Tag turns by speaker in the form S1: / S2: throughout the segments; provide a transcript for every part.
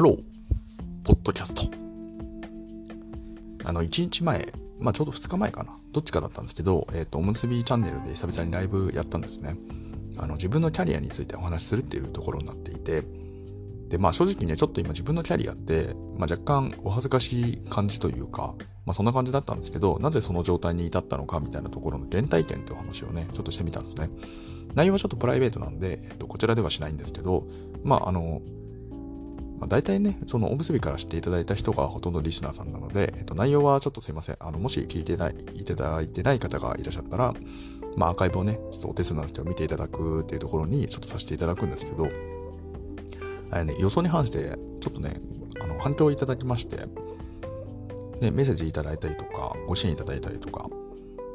S1: ハロー、ポッドキャスト。あの、1日前、まあちょうど2日前かな。どっちかだったんですけど、えっ、ー、と、おむすびチャンネルで久々にライブやったんですね。あの、自分のキャリアについてお話しするっていうところになっていて、で、まあ正直ね、ちょっと今自分のキャリアって、まあ若干お恥ずかしい感じというか、まあそんな感じだったんですけど、なぜその状態に至ったのかみたいなところの原体験っていう話をね、ちょっとしてみたんですね。内容はちょっとプライベートなんで、えっと、こちらではしないんですけど、まああの、まあ、大体ね、そのおむすびから知っていただいた人がほとんどリスナーさんなので、えっと、内容はちょっとすいません。あの、もし聞いてない、いただいてない方がいらっしゃったら、まあ、アーカイブをね、ちょっとお手数なんですけど、見ていただくっていうところに、ちょっとさせていただくんですけど、あれね、予想に関して、ちょっとね、あの、反響をいただきまして、ね、メッセージいただいたりとか、ご支援いただいたりとか、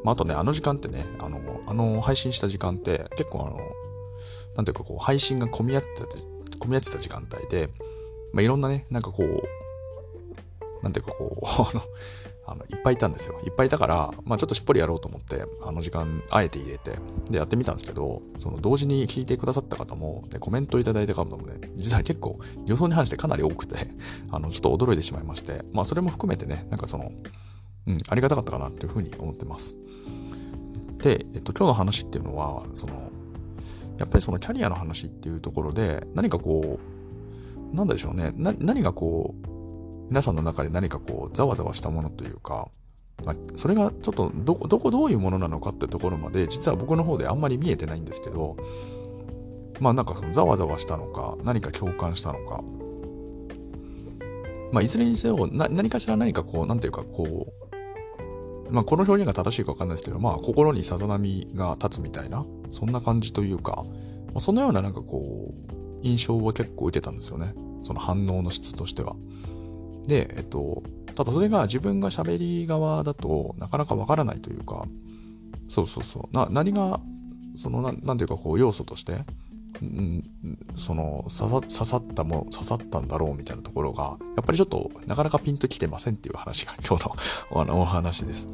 S1: まあ、あとね、あの時間ってね、あの、あの、配信した時間って、結構あの、なんていうかこう、配信が混み合ってた、混み合ってた時間帯で、まあ、いろんなね、なんかこう、なんていうかこう、あの、いっぱいいたんですよ。いっぱいいたから、まあちょっとしっぽりやろうと思って、あの時間、あえて入れて、で、やってみたんですけど、その同時に聞いてくださった方も、でコメントいただいた方もね、実は結構予想に反してかなり多くて、あの、ちょっと驚いてしまいまして、まあそれも含めてね、なんかその、うん、ありがたかったかなっていうふうに思ってます。で、えっと、今日の話っていうのは、その、やっぱりそのキャリアの話っていうところで、何かこう、なんでしょうね。な、何がこう、皆さんの中で何かこう、ざわざわしたものというか、まあ、それがちょっとどこ、どこどういうものなのかってところまで、実は僕の方であんまり見えてないんですけど、まあなんかそのざわざわしたのか、何か共感したのか、まあいずれにせよ、な何かしら何かこう、なんていうかこう、まあこの表現が正しいかわかんないですけど、まあ心にさざ波が立つみたいな、そんな感じというか、ま、そのようななんかこう、印象は結構受けたんですよね。その反応の質としては。で、えっと、ただそれが自分が喋り側だとなかなかわからないというか、そうそうそう。な、何が、その、ななんていうかこう要素として、うん、その刺さったも刺さったんだろうみたいなところがやっぱりちょっとなかなかピンときてませんっていう話が今日の あのお話です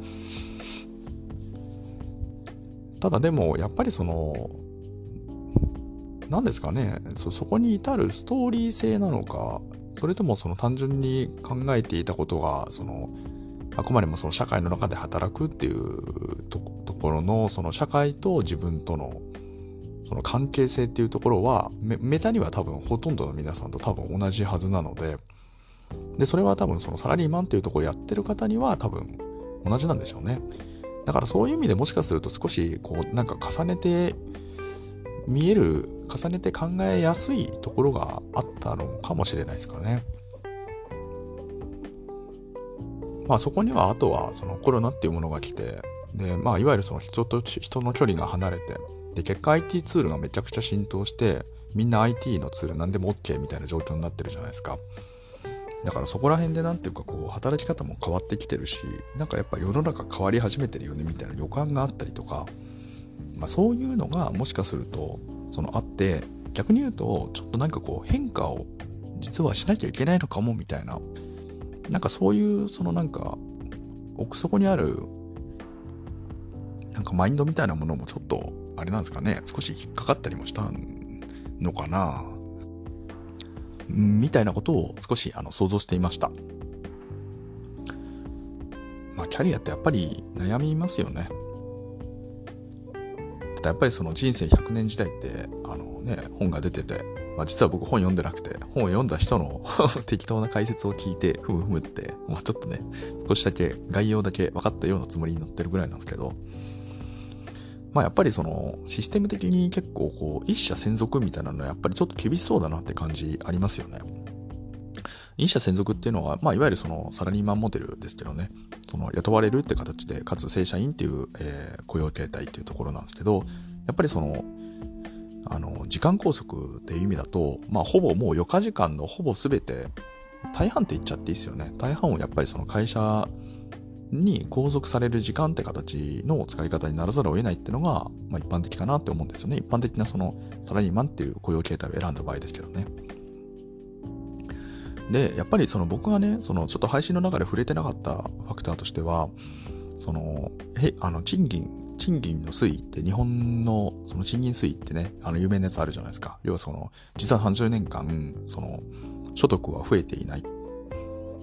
S1: ただでもやっぱりその何ですかねそ、そこに至るストーリー性なのか、それともその単純に考えていたことが、その、あくまでもその社会の中で働くっていうところの、その社会と自分との、その関係性っていうところは、メタには多分ほとんどの皆さんと多分同じはずなので、で、それは多分そのサラリーマンっていうところをやってる方には多分同じなんでしょうね。だからそういう意味でもしかすると少しこうなんか重ねて見える、重ねて考えやすいところがあったのかもしれないですかね。まあそこにはあとはそのコロナっていうものが来て、で、まあいわゆるその人と人の距離が離れて、で、結果 IT ツールがめちゃくちゃ浸透して、みんな IT のツール何でも OK みたいな状況になってるじゃないですか。だからそこら辺でなんていうかこう働き方も変わってきてるし、なんかやっぱ世の中変わり始めてるよねみたいな予感があったりとか、まあ、そういうのがもしかするとそのあって逆に言うとちょっとなんかこう変化を実はしなきゃいけないのかもみたいななんかそういうそのなんか奥底にあるなんかマインドみたいなものもちょっとあれなんですかね少し引っかかったりもしたのかなみたいなことを少しあの想像していました。まあキャリアってやっぱり悩みますよね。やっぱりその人生100年時代ってあのね本が出てて、まあ、実は僕本読んでなくて本を読んだ人の 適当な解説を聞いてふむふむってもうちょっとね少しだけ概要だけ分かったようなつもりになってるぐらいなんですけどまあやっぱりそのシステム的に結構こう一社専属みたいなのはやっぱりちょっと厳しそうだなって感じありますよね。一社専属っていうのは、まあ、いわゆるそのサラリーマンモデルですけどね、その雇われるって形で、かつ正社員っていう、えー、雇用形態っていうところなんですけど、やっぱりその、あの、時間拘束っていう意味だと、まあ、ほぼもう余暇時間のほぼ全て、大半って言っちゃっていいですよね。大半をやっぱりその会社に拘束される時間って形の使い方にならざるを得ないっていうのが、まあ、一般的かなって思うんですよね。一般的なそのサラリーマンっていう雇用形態を選んだ場合ですけどね。で、やっぱりその僕がね、そのちょっと配信の中で触れてなかったファクターとしては、その、へ、あの、賃金、賃金の推移って日本のその賃金推移ってね、あの有名なやつあるじゃないですか。要はその、実は30年間、その、所得は増えていない。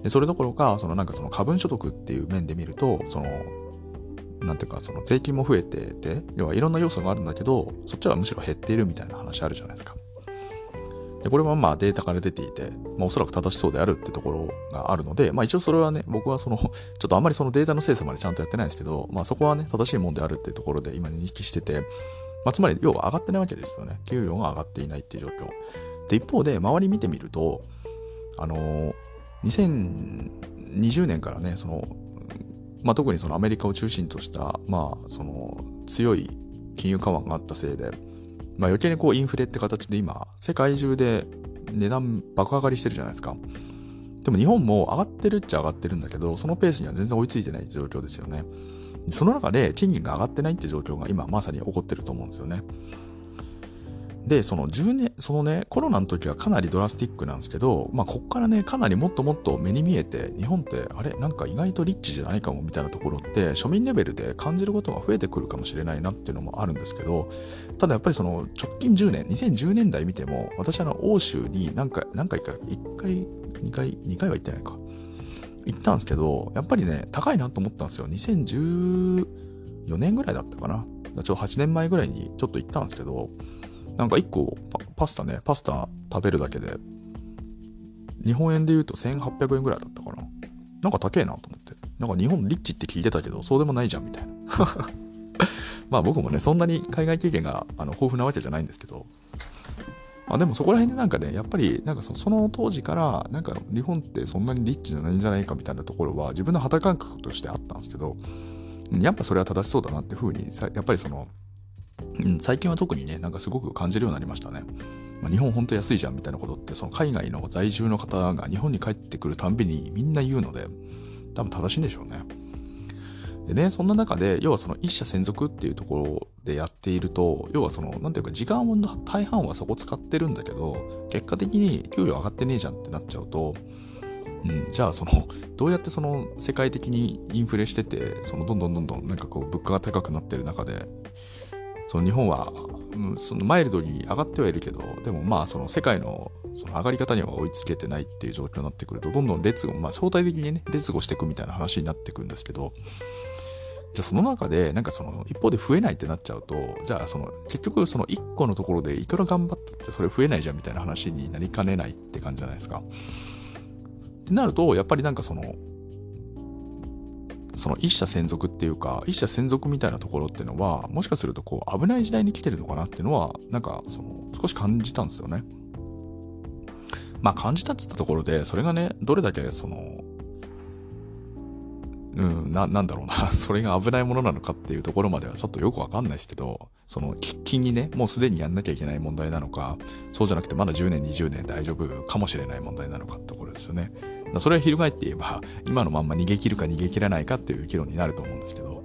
S1: でそれどころか、そのなんかその過分所得っていう面で見ると、その、なんていうか、その税金も増えてて、要はいろんな要素があるんだけど、そっちはむしろ減っているみたいな話あるじゃないですか。で、これはまあデータから出ていて、まあおそらく正しそうであるってところがあるので、まあ一応それはね、僕はその、ちょっとあんまりそのデータの精査までちゃんとやってないんですけど、まあそこはね、正しいもんであるっていうところで今認識してて、まあつまり要は上がってないわけですよね。給料が上がっていないっていう状況。で、一方で周り見てみると、あの、2020年からね、その、まあ特にそのアメリカを中心とした、まあその強い金融緩和があったせいで、まあ、余計にこうインフレって形で今、世界中で値段爆上がりしてるじゃないですか。でも日本も上がってるっちゃ上がってるんだけど、そのペースには全然追いついてない状況ですよね。その中で賃金が上がってないって状況が今まさに起こってると思うんですよね。で、その10年、そのね、コロナの時はかなりドラスティックなんですけど、まあ、こっからね、かなりもっともっと目に見えて、日本って、あれ、なんか意外とリッチじゃないかもみたいなところって、庶民レベルで感じることが増えてくるかもしれないなっていうのもあるんですけど、ただやっぱりその直近10年、2010年代見ても、私あの、欧州に何回、何回か、1回、2回、2回は行ってないか。行ったんですけど、やっぱりね、高いなと思ったんですよ。2014年ぐらいだったかな。ちょ8年前ぐらいにちょっと行ったんですけど、なんか1個パスタね、パスタ食べるだけで、日本円で言うと1800円ぐらいだったかな。なんか高えなと思って。なんか日本リッチって聞いてたけど、そうでもないじゃんみたいな。まあ僕もね、そんなに海外経験があの豊富なわけじゃないんですけど、まあでもそこら辺でなんかね、やっぱりなんかその当時から、なんか日本ってそんなにリッチじゃないんじゃないかみたいなところは自分の肌感覚としてあったんですけど、やっぱそれは正しそうだなっていうふうに、やっぱりその、うん、最近は特にね、なんかすごく感じるようになりましたね。まあ、日本ほんと安いじゃんみたいなことって、その海外の在住の方が日本に帰ってくるたんびにみんな言うので、多分正しいんでしょうね。でね、そんな中で、要はその一社専属っていうところでやっていると、要はその、なんていうか時間の大半はそこ使ってるんだけど、結果的に給料上がってねえじゃんってなっちゃうと、うん、じゃあその、どうやってその世界的にインフレしてて、そのどんどんどんどんなんかこう物価が高くなってる中で、その日本は、うん、そのマイルドに上がってはいるけど、でもまあその世界のその上がり方には追いつけてないっていう状況になってくると、どんどん列を、まあ相対的にね、列をしていくみたいな話になってくるんですけど、じゃあその中で、なんかその一方で増えないってなっちゃうと、じゃあその結局その1個のところでいくら頑張ったってそれ増えないじゃんみたいな話になりかねないって感じじゃないですか。ってなると、やっぱりなんかその、その一社専属っていうか、一社専属みたいなところっていうのは、もしかするとこう危ない時代に来てるのかなっていうのは、なんかその少し感じたんですよね。まあ感じたって言ったところで、それがね、どれだけその、うん、な、なんだろうな、それが危ないものなのかっていうところまではちょっとよくわかんないですけど、その、喫緊にね、もうすでにやんなきゃいけない問題なのか、そうじゃなくてまだ10年、20年大丈夫かもしれない問題なのかってところですよね。それは翻って言えば、今のまんま逃げ切るか逃げ切らないかっていう議論になると思うんですけど、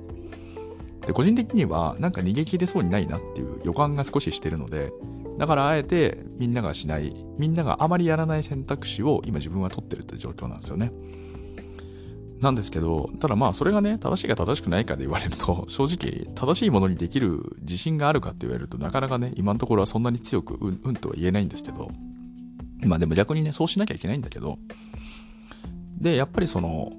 S1: で、個人的には、なんか逃げ切れそうにないなっていう予感が少ししてるので、だからあえてみんながしない、みんながあまりやらない選択肢を今自分は取ってるって状況なんですよね。なんですけど、ただまあそれがね、正しいか正しくないかで言われると、正直正しいものにできる自信があるかって言われるとなかなかね、今のところはそんなに強くうん、うんとは言えないんですけど、まあでも逆にね、そうしなきゃいけないんだけど、で、やっぱりその、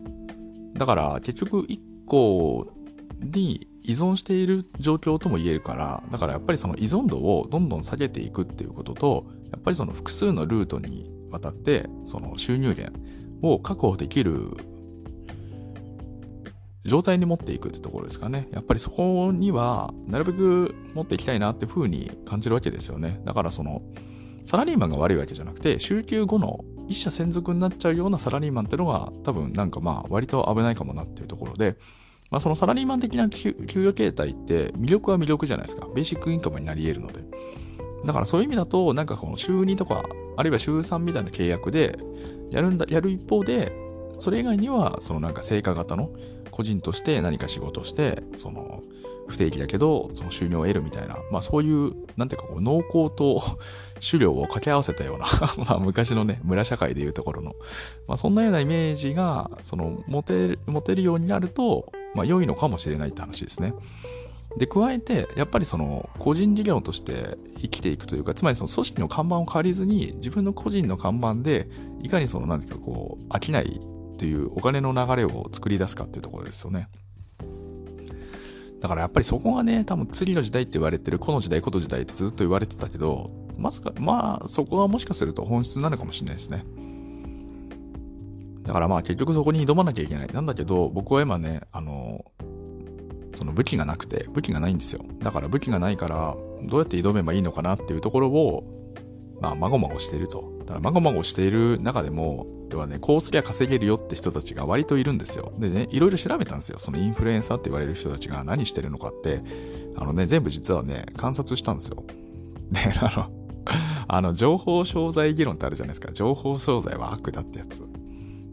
S1: だから結局一個に依存している状況とも言えるから、だからやっぱりその依存度をどんどん下げていくっていうことと、やっぱりその複数のルートにわたって、その収入源を確保できる状態に持っていくってところですかね。やっぱりそこには、なるべく持っていきたいなっていうふうに感じるわけですよね。だからその、サラリーマンが悪いわけじゃなくて、週休後の一社専属になっちゃうようなサラリーマンってのが多分なんかまあ割と危ないかもなっていうところで、まあそのサラリーマン的な給与形態って魅力は魅力じゃないですか。ベーシックインカムになり得るので。だからそういう意味だと、なんかこの週2とか、あるいは週3みたいな契約でやるんだ、やる一方で、それ以外には、そのなんか成果型の個人として何か仕事して、その、不定期だけど、その収入を得るみたいな、まあそういう、なんていうかこう、農耕と 狩猟を掛け合わせたような まあ昔のね、村社会でいうところの、まあそんなようなイメージが、その、持てる、持てるようになると、まあ良いのかもしれないって話ですね。で、加えて、やっぱりその、個人事業として生きていくというか、つまりその組織の看板を借りずに、自分の個人の看板で、いかにその、なんていうかこう、飽きないというお金の流れを作り出すかっていうところですよね。だからやっぱりそこがね、多分次の時代って言われてる、この時代、この時代ってずっと言われてたけど、まさか、まあ、そこはもしかすると本質なるかもしれないですね。だからまあ結局そこに挑まなきゃいけない。なんだけど、僕は今ね、あの、その武器がなくて、武器がないんですよ。だから武器がないから、どうやって挑めばいいのかなっていうところを、まあ、まごまごしていると。だから、まごまごしている中でも、要はね、こうすりゃ稼げるよって人たちが割といるんですよ。でね、いろいろ調べたんですよ。そのインフルエンサーって言われる人たちが何してるのかって、あのね、全部実はね、観察したんですよ。で、あの、あの、情報商材議論ってあるじゃないですか。情報商材は悪だってやつ。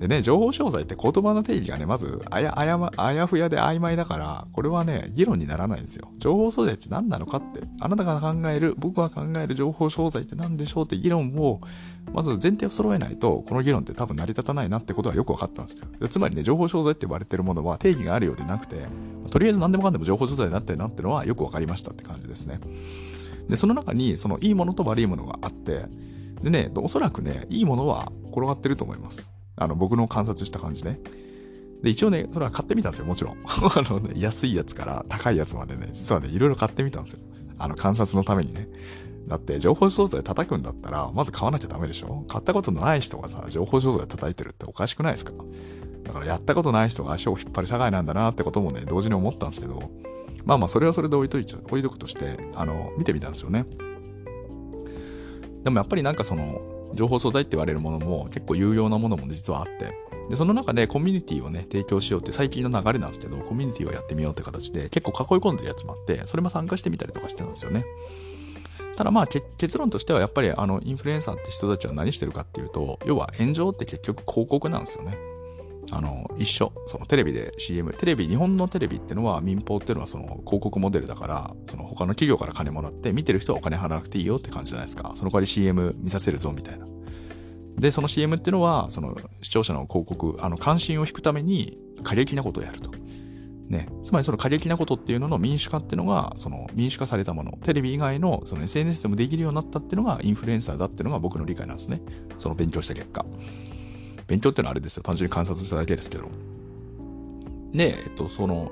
S1: でね、情報商材って言葉の定義がね、まずあや、あやま、あやふやで曖昧だから、これはね、議論にならないんですよ。情報商材って何なのかって、あなたが考える、僕が考える情報商材って何でしょうって議論を、まず前提を揃えないと、この議論って多分成り立たないなってことはよく分かったんですよ。つまりね、情報商材って呼ばれてるものは定義があるようでなくて、とりあえず何でもかんでも情報商材になってるなってのはよく分かりましたって感じですね。で、その中に、そのいいものと悪いものがあって、でね、おそらくね、いいものは転がってると思います。あの、僕の観察した感じね。で、一応ね、それは買ってみたんですよ、もちろん。あのね、安いやつから高いやつまでね、実はね、いろいろ買ってみたんですよ。あの、観察のためにね。だって、情報商材叩くんだったら、まず買わなきゃダメでしょ？買ったことない人がさ、情報商材叩いてるっておかしくないですか？だから、やったことない人が足を引っ張る社会なんだなってこともね、同時に思ったんですけど、まあまあ、それはそれで置いとい、置いとくとして、あの、見てみたんですよね。でもやっぱりなんかその、情報素材って言われるものも結構有用なものも実はあって、で、その中でコミュニティをね、提供しようって最近の流れなんですけど、コミュニティをやってみようって形で結構囲い込んでるやつもあって、それも参加してみたりとかしてたんですよね。ただまあ結論としてはやっぱりあのインフルエンサーって人たちは何してるかっていうと、要は炎上って結局広告なんですよね。あの、一緒。そのテレビで CM。テレビ、日本のテレビっていうのは民放っていうのはその広告モデルだから、その他の企業から金もらって見てる人はお金払わなくていいよって感じじゃないですか。その代わり CM 見させるぞみたいな。で、その CM っていうのは、その視聴者の広告、あの、関心を引くために過激なことをやると。ね。つまりその過激なことっていうのの民主化っていうのが、その民主化されたもの、テレビ以外のその SNS でもできるようになったっていうのがインフルエンサーだっていうのが僕の理解なんですね。その勉強した結果。勉強っていうのはあれですよ。単純に観察しただけですけど。で、えっと、その、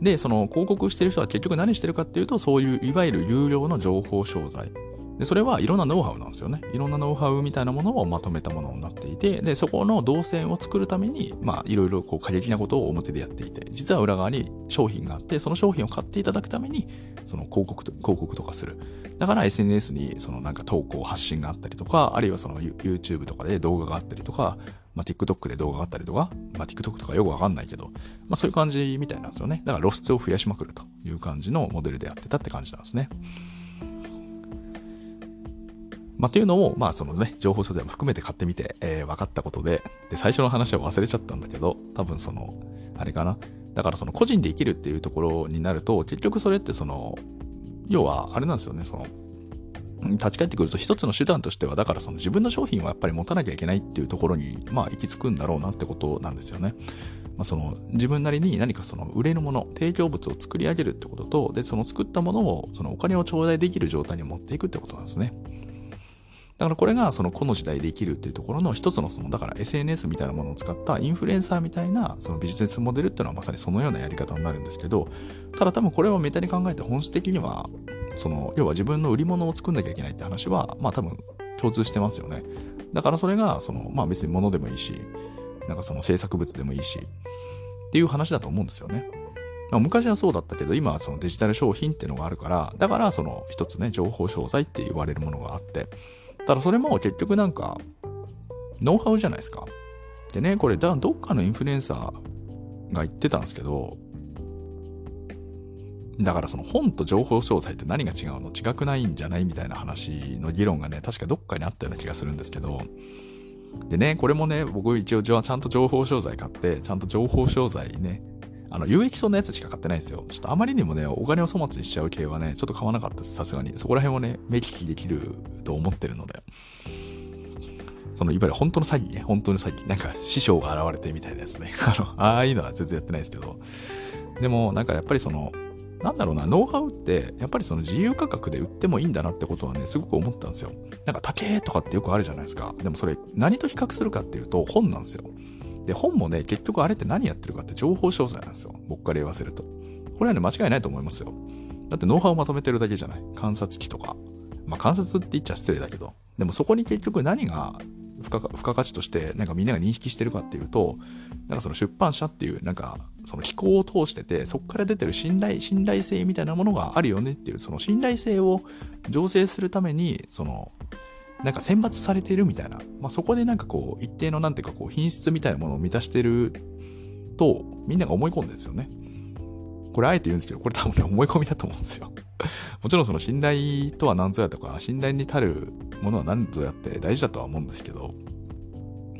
S1: で、その広告してる人は結局何してるかっていうと、そういういわゆる有料の情報商材。で、それはいろんなノウハウなんですよね。いろんなノウハウみたいなものをまとめたものになっていて、で、そこの動線を作るために、まあ、いろいろこう過激なことを表でやっていて、実は裏側に商品があって、その商品を買っていただくために、その広告と、広告とかする。だから SNS にそのなんか投稿、発信があったりとか、あるいはその YouTube とかで動画があったりとか、まあ、TikTok で動画があったりとか、まあ、TikTok とかよくわかんないけど、まあ、そういう感じみたいなんですよね。だから露出を増やしまくるという感じのモデルでやってたって感じなんですね。まあ、というのを、まあ、そのね、情報書でも含めて買ってみて、えー、分かったことで、で、最初の話は忘れちゃったんだけど、多分その、あれかな。だからその個人で生きるっていうところになると、結局それってその、要は、あれなんですよね、その、立ち返ってくると一つの手段としては、だからその自分の商品はやっぱり持たなきゃいけないっていうところに、まあ行き着くんだろうなってことなんですよね。まあ、その自分なりに何かその売れるもの、提供物を作り上げるってことと、で、その作ったものをそのお金を頂戴できる状態に持っていくってことなんですね。だからこれがそのこの時代できるっていうところの一つのそのだから SNS みたいなものを使ったインフルエンサーみたいなそのビジネスモデルっていうのはまさにそのようなやり方になるんですけどただ多分これはメタに考えて本質的にはその要は自分の売り物を作んなきゃいけないって話はまあ多分共通してますよね。だからそれがそのまあ別に物でもいいしなんかその制作物でもいいしっていう話だと思うんですよね。ま、昔はそうだったけど、今はそのデジタル商品っていうのがあるから、だからその一つね、情報商材って言われるものがあって、ただそれも結局なんか、ノウハウじゃないですか。でね、これ、だどっかのインフルエンサーが言ってたんですけど、だからその本と情報商材って何が違うの？違くないんじゃない？みたいな話の議論がね、確かどっかにあったような気がするんですけど、でね、これもね、僕一応ちゃんと情報商材買って、ちゃんと情報商材ね、あの、有益そうなやつしか買ってないんですよ。ちょっとあまりにもね、お金を粗末にしちゃう系はね、ちょっと買わなかったです、さすがに。そこら辺をね、目利きできると思ってるので。その、いわゆる本当の詐欺ね、本当の詐欺。なんか、師匠が現れてみたいなやつね。あの、ああいうのは全然やってないですけど。でも、なんかやっぱりその、なんだろうな、ノウハウって、やっぱりその自由価格で売ってもいいんだなってことはね、すごく思ったんですよ。なんか、竹とかってよくあるじゃないですか。でもそれ、何と比較するかっていうと、本なんですよ。で、本もね、結局あれって何やってるかって情報詳細なんですよ。僕から言わせると。これはね、間違いないと思いますよ。だってノウハウをまとめてるだけじゃない。観察機とか。まあ観察って言っちゃ失礼だけど。でもそこに結局何が付加付加価値としてなんかみんなが認識してるかっていうと、なんかその出版社っていうなんかその機構を通してて、そこから出てる信頼、信頼性みたいなものがあるよねっていう、その信頼性を醸成するために、その、なんか選抜されてるみたいな、まあ、そこでなんかこう、一定のなんていうかこう、品質みたいなものを満たしてると、みんなが思い込んでるんですよね。これあえて言うんですけど、これ多分ね、思い込みだと思うんですよ。もちろんその信頼とは何ぞやとか、信頼に足るものは何ぞやって大事だとは思うんですけど、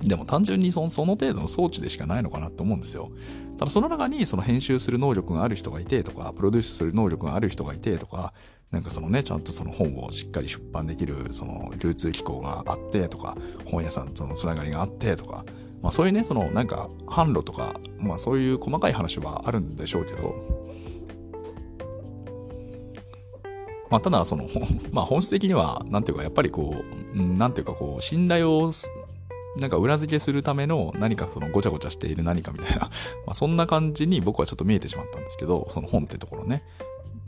S1: でも単純にそのその程度の装置でしかないのかなと思うんですよ。ただその中にその編集する能力がある人がいてとか、プロデュースする能力がある人がいてとか、なんかそのね、ちゃんとその本をしっかり出版できるその流通機構があってとか、本屋さんとのつながりがあってとか、まあそういうね、そのなんか販路とか、まあそういう細かい話はあるんでしょうけど、まあ、ただ、その、まあ、本質的には、なんていうか、やっぱりこう、なんていうか、こう、信頼を、なんか裏付けするための何かそのごちゃごちゃしている何かみたいな まあそんな感じに僕はちょっと見えてしまったんですけど、その本ってところね。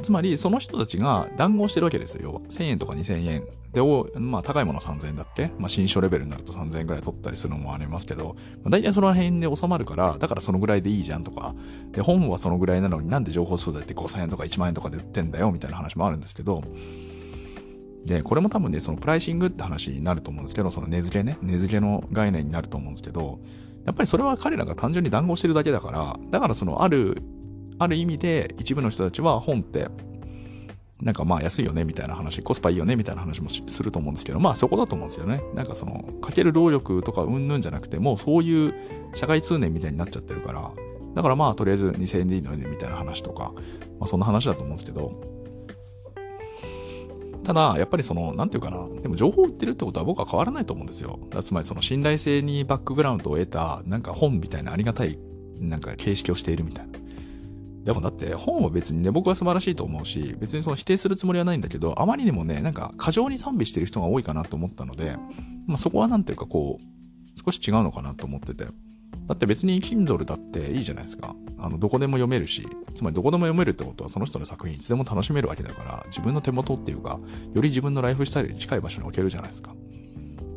S1: つまり、その人たちが談合してるわけですよ、要は。1000円とか2000円。で、まあ、高いもの3000円だっけ？まあ、新書レベルになると3000円ぐらい取ったりするのもありますけど、まあ、大体その辺で収まるから、だからそのぐらいでいいじゃんとか、で、本はそのぐらいなのになんで情報素材って5000円とか1万円とかで売ってんだよ、みたいな話もあるんですけど、で、これも多分ね、そのプライシングって話になると思うんですけど、その値付けね、値付けの概念になると思うんですけど、やっぱりそれは彼らが単純に談合してるだけだから、だからそのある、ある意味で一部の人たちは本ってなんかまあ安いよねみたいな話、コスパいいよねみたいな話もすると思うんですけど、まあそこだと思うんですよね。なんかその、かける労力とかうんぬんじゃなくて、もうそういう社会通念みたいになっちゃってるから、だからまあとりあえず2000円でいいのよねみたいな話とか、まあそんな話だと思うんですけど、ただ、やっぱりその、なんていうかな、でも情報を売ってるってことは僕は変わらないと思うんですよ。つまりその信頼性にバックグラウンドを得た、なんか本みたいなありがたい、なんか形式をしているみたいな。でもだって本は別にね、僕は素晴らしいと思うし、別にその否定するつもりはないんだけど、あまりにもね、なんか過剰に賛美してる人が多いかなと思ったので、まあそこはなんていうかこう、少し違うのかなと思ってて。だって別に Kindle だっていいじゃないですか。あの、どこでも読めるし、つまりどこでも読めるってことはその人の作品いつでも楽しめるわけだから、自分の手元っていうか、より自分のライフスタイルに近い場所に置けるじゃないですか。だか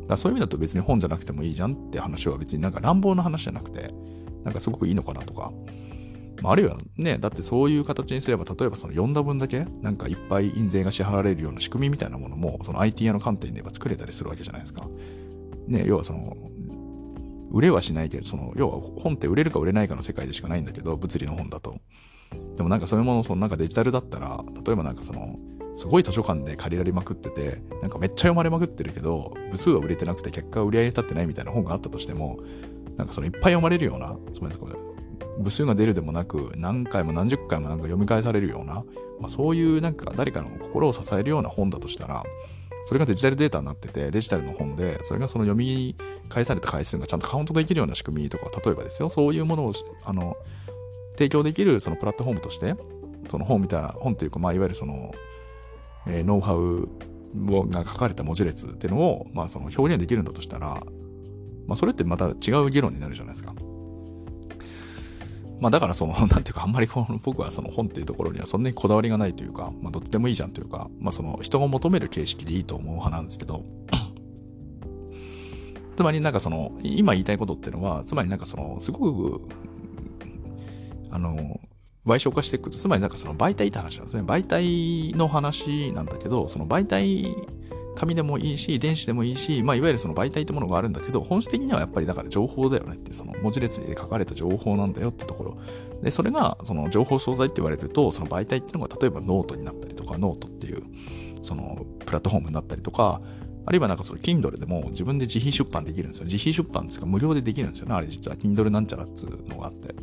S1: らそういう意味だと別に本じゃなくてもいいじゃんって話は別になんか乱暴な話じゃなくて、なんかすごくいいのかなとか、まあ、るいはね、だってそういう形にすれば、例えばその読んだ分だけ、なんかいっぱい印税が支払われるような仕組みみたいなものも、その IT 屋の観点で言えば作れたりするわけじゃないですか。ね、要はその、売れはしないけど、その、要は本って売れるか売れないかの世界でしかないんだけど、物理の本だと。でもなんかそういうもの、そのなんかデジタルだったら、例えばなんかその、すごい図書館で借りられまくってて、なんかめっちゃ読まれまくってるけど、部数は売れてなくて結果売り上げ立ってないみたいな本があったとしても、なんかそのいっぱい読まれるような、つまり部数が出るでもなく、何回も何十回もなんか読み返されるような、まあ、そういうなんか誰かの心を支えるような本だとしたら、それがデジタルデータになってて、デジタルの本で、それがその読み返された回数がちゃんとカウントできるような仕組みとか、例えばですよ、そういうものを、あの、提供できるそのプラットフォームとして、その本みたいな、本というか、まあ、いわゆるその、えー、ノウハウが書かれた文字列っていうのを、まあ、その表現できるんだとしたら、まあ、それってまた違う議論になるじゃないですか。まあだからその、なんていうかあんまりこの僕はその本っていうところにはそんなにこだわりがないというか、まあどっちでもいいじゃんというか、まあその人が求める形式でいいと思う派なんですけど、つまりなんかその、今言いたいことっていうのは、つまりなんかその、すごく、あの、抽象化していくと、つまりなんかその媒体って話なんですね。媒体の話なんだけど、その媒体、紙でもいいし、電子でもいいし、まあ、いわゆるその媒体ってものがあるんだけど、本質的にはやっぱりだから情報だよねって、その文字列で書かれた情報なんだよってところ。で、それが、その情報商材って言われると、その媒体っていうのが例えばノートになったりとか、ノートっていう、そのプラットフォームになったりとか、あるいはなんかその Kindle でも自分で自費出版できるんですよ。自費出版ですか無料でできるんですよね。あれ実は Kindle なんちゃらっつうのがあって。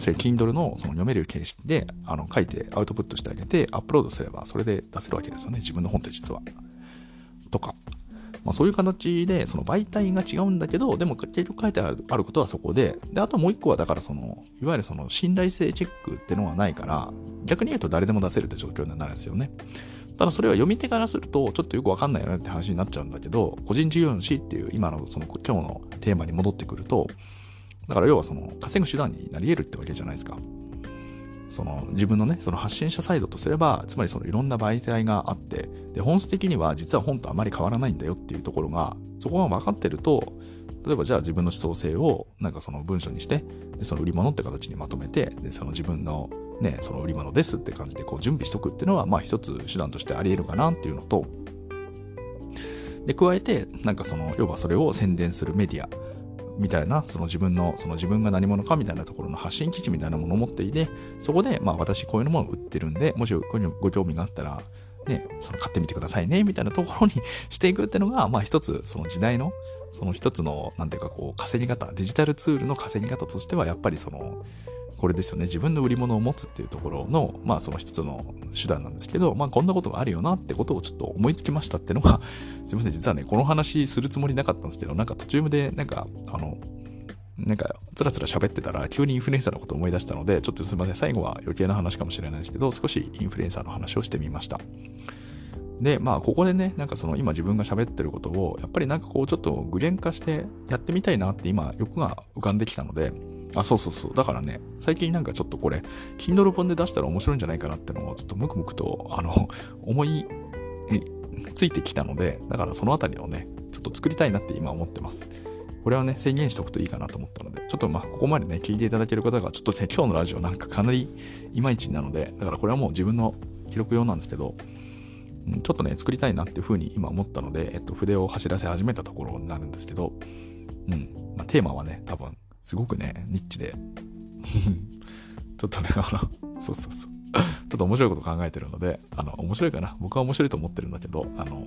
S1: それ Kindle のその読める形式であの書いてアウトプットしてあげてアップロードすればそれで出せるわけですよね。自分の本って実は。とか。まあ、そういう形で、その媒体が違うんだけど、でも結局書いてあることはそこで、で、あともう一個はだからその、いわゆるその信頼性チェックってのがないから、逆に言うと誰でも出せるって状況になるんですよね。ただそれは読み手からするとちょっとよくわかんないよねって話になっちゃうんだけど、個人事業主っていう今のその今日のテーマに戻ってくると、だから要はその稼ぐ手段になり得るってわけじゃないですか。その自分のね、その発信者サイドとすれば、つまりそのいろんな媒体があって、で、本質的には実は本とあまり変わらないんだよっていうところが、そこが分かってると、例えばじゃあ自分の思想性をなんかその文章にして、で、その売り物って形にまとめて、で、その自分のね、その売り物ですって感じでこう準備しとくっていうのは、まあ一つ手段としてあり得るかなっていうのと、で、加えて、なんかその、要はそれを宣伝するメディア。みたいな、その自分の、その自分が何者かみたいなところの発信基地みたいなものを持っていて、そこで、まあ私こういうものを売ってるんで、もしこういうのご興味があったら、ね、その買ってみてくださいね、みたいなところに していくっていうのが、まあ一つ、その時代の、その一つの、なんていうかこう、稼ぎ方、デジタルツールの稼ぎ方としては、やっぱりその、これですよね。自分の売り物を持つっていうところの、まあその一つの手段なんですけど、まあこんなことがあるよなってことをちょっと思いつきましたっていうのが、すいません、実はね、この話するつもりなかったんですけど、なんか途中で、なんか、あの、なんか、つらつら喋ってたら、急にインフルエンサーのことを思い出したので、ちょっとすいません、最後は余計な話かもしれないですけど、少しインフルエンサーの話をしてみました。で、まあ、ここでね、なんかその今自分が喋ってることを、やっぱりなんかこうちょっと具現化してやってみたいなって今欲が浮かんできたので、あ、そうそうそう。だからね、最近なんかちょっとこれ、Kindle 本で出したら面白いんじゃないかなってのを、ちょっとムクムクと、あの、思い、ついてきたので、だからそのあたりをね、ちょっと作りたいなって今思ってます。これはね、宣言しておくといいかなと思ったので、ちょっとまあ、ここまでね、聞いていただける方が、ちょっとね、今日のラジオなんかかなりいまいちなので、だからこれはもう自分の記録用なんですけど、ちょっとね、作りたいなっていうふうに今思ったので、えっと、筆を走らせ始めたところになるんですけど、うん。まあ、テーマはね、多分、すごくね、ニッチで ちょっとね、あの、そうそうそう。ちょっと面白いこと考えてるので、あの、面白いかな。僕は面白いと思ってるんだけど、あの、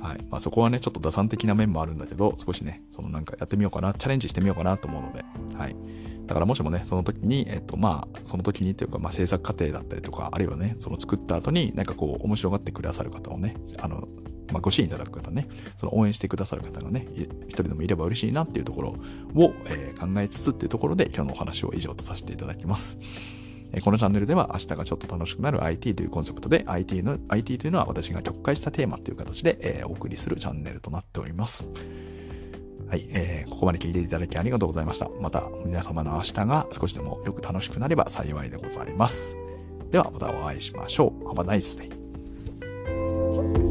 S1: はい。まあ、そこはね、ちょっと打算的な面もあるんだけど、少しね、そのなんかやってみようかな、チャレンジしてみようかなと思うので、はい。だからもしもね、その時に、えっと、まあ、その時にというか、まあ、制作過程だったりとか、あるいはね、その作った後に、なんかこう、面白がってくださる方をね、あの、まあ、ご支援いただく方ね、その応援してくださる方がね、一人でもいれば嬉しいなっていうところを、えー、考えつつっていうところで今日のお話を以上とさせていただきます。このチャンネルでは明日がちょっと楽しくなる IT というコンセプトで IT, の IT というのは私が曲解したテーマという形で、え、お送りするチャンネルとなっております。はい、えー、ここまで聞いていただきありがとうございました。また皆様の明日が少しでもよく楽しくなれば幸いでございます。ではまたお会いしましょう。Have a nice day.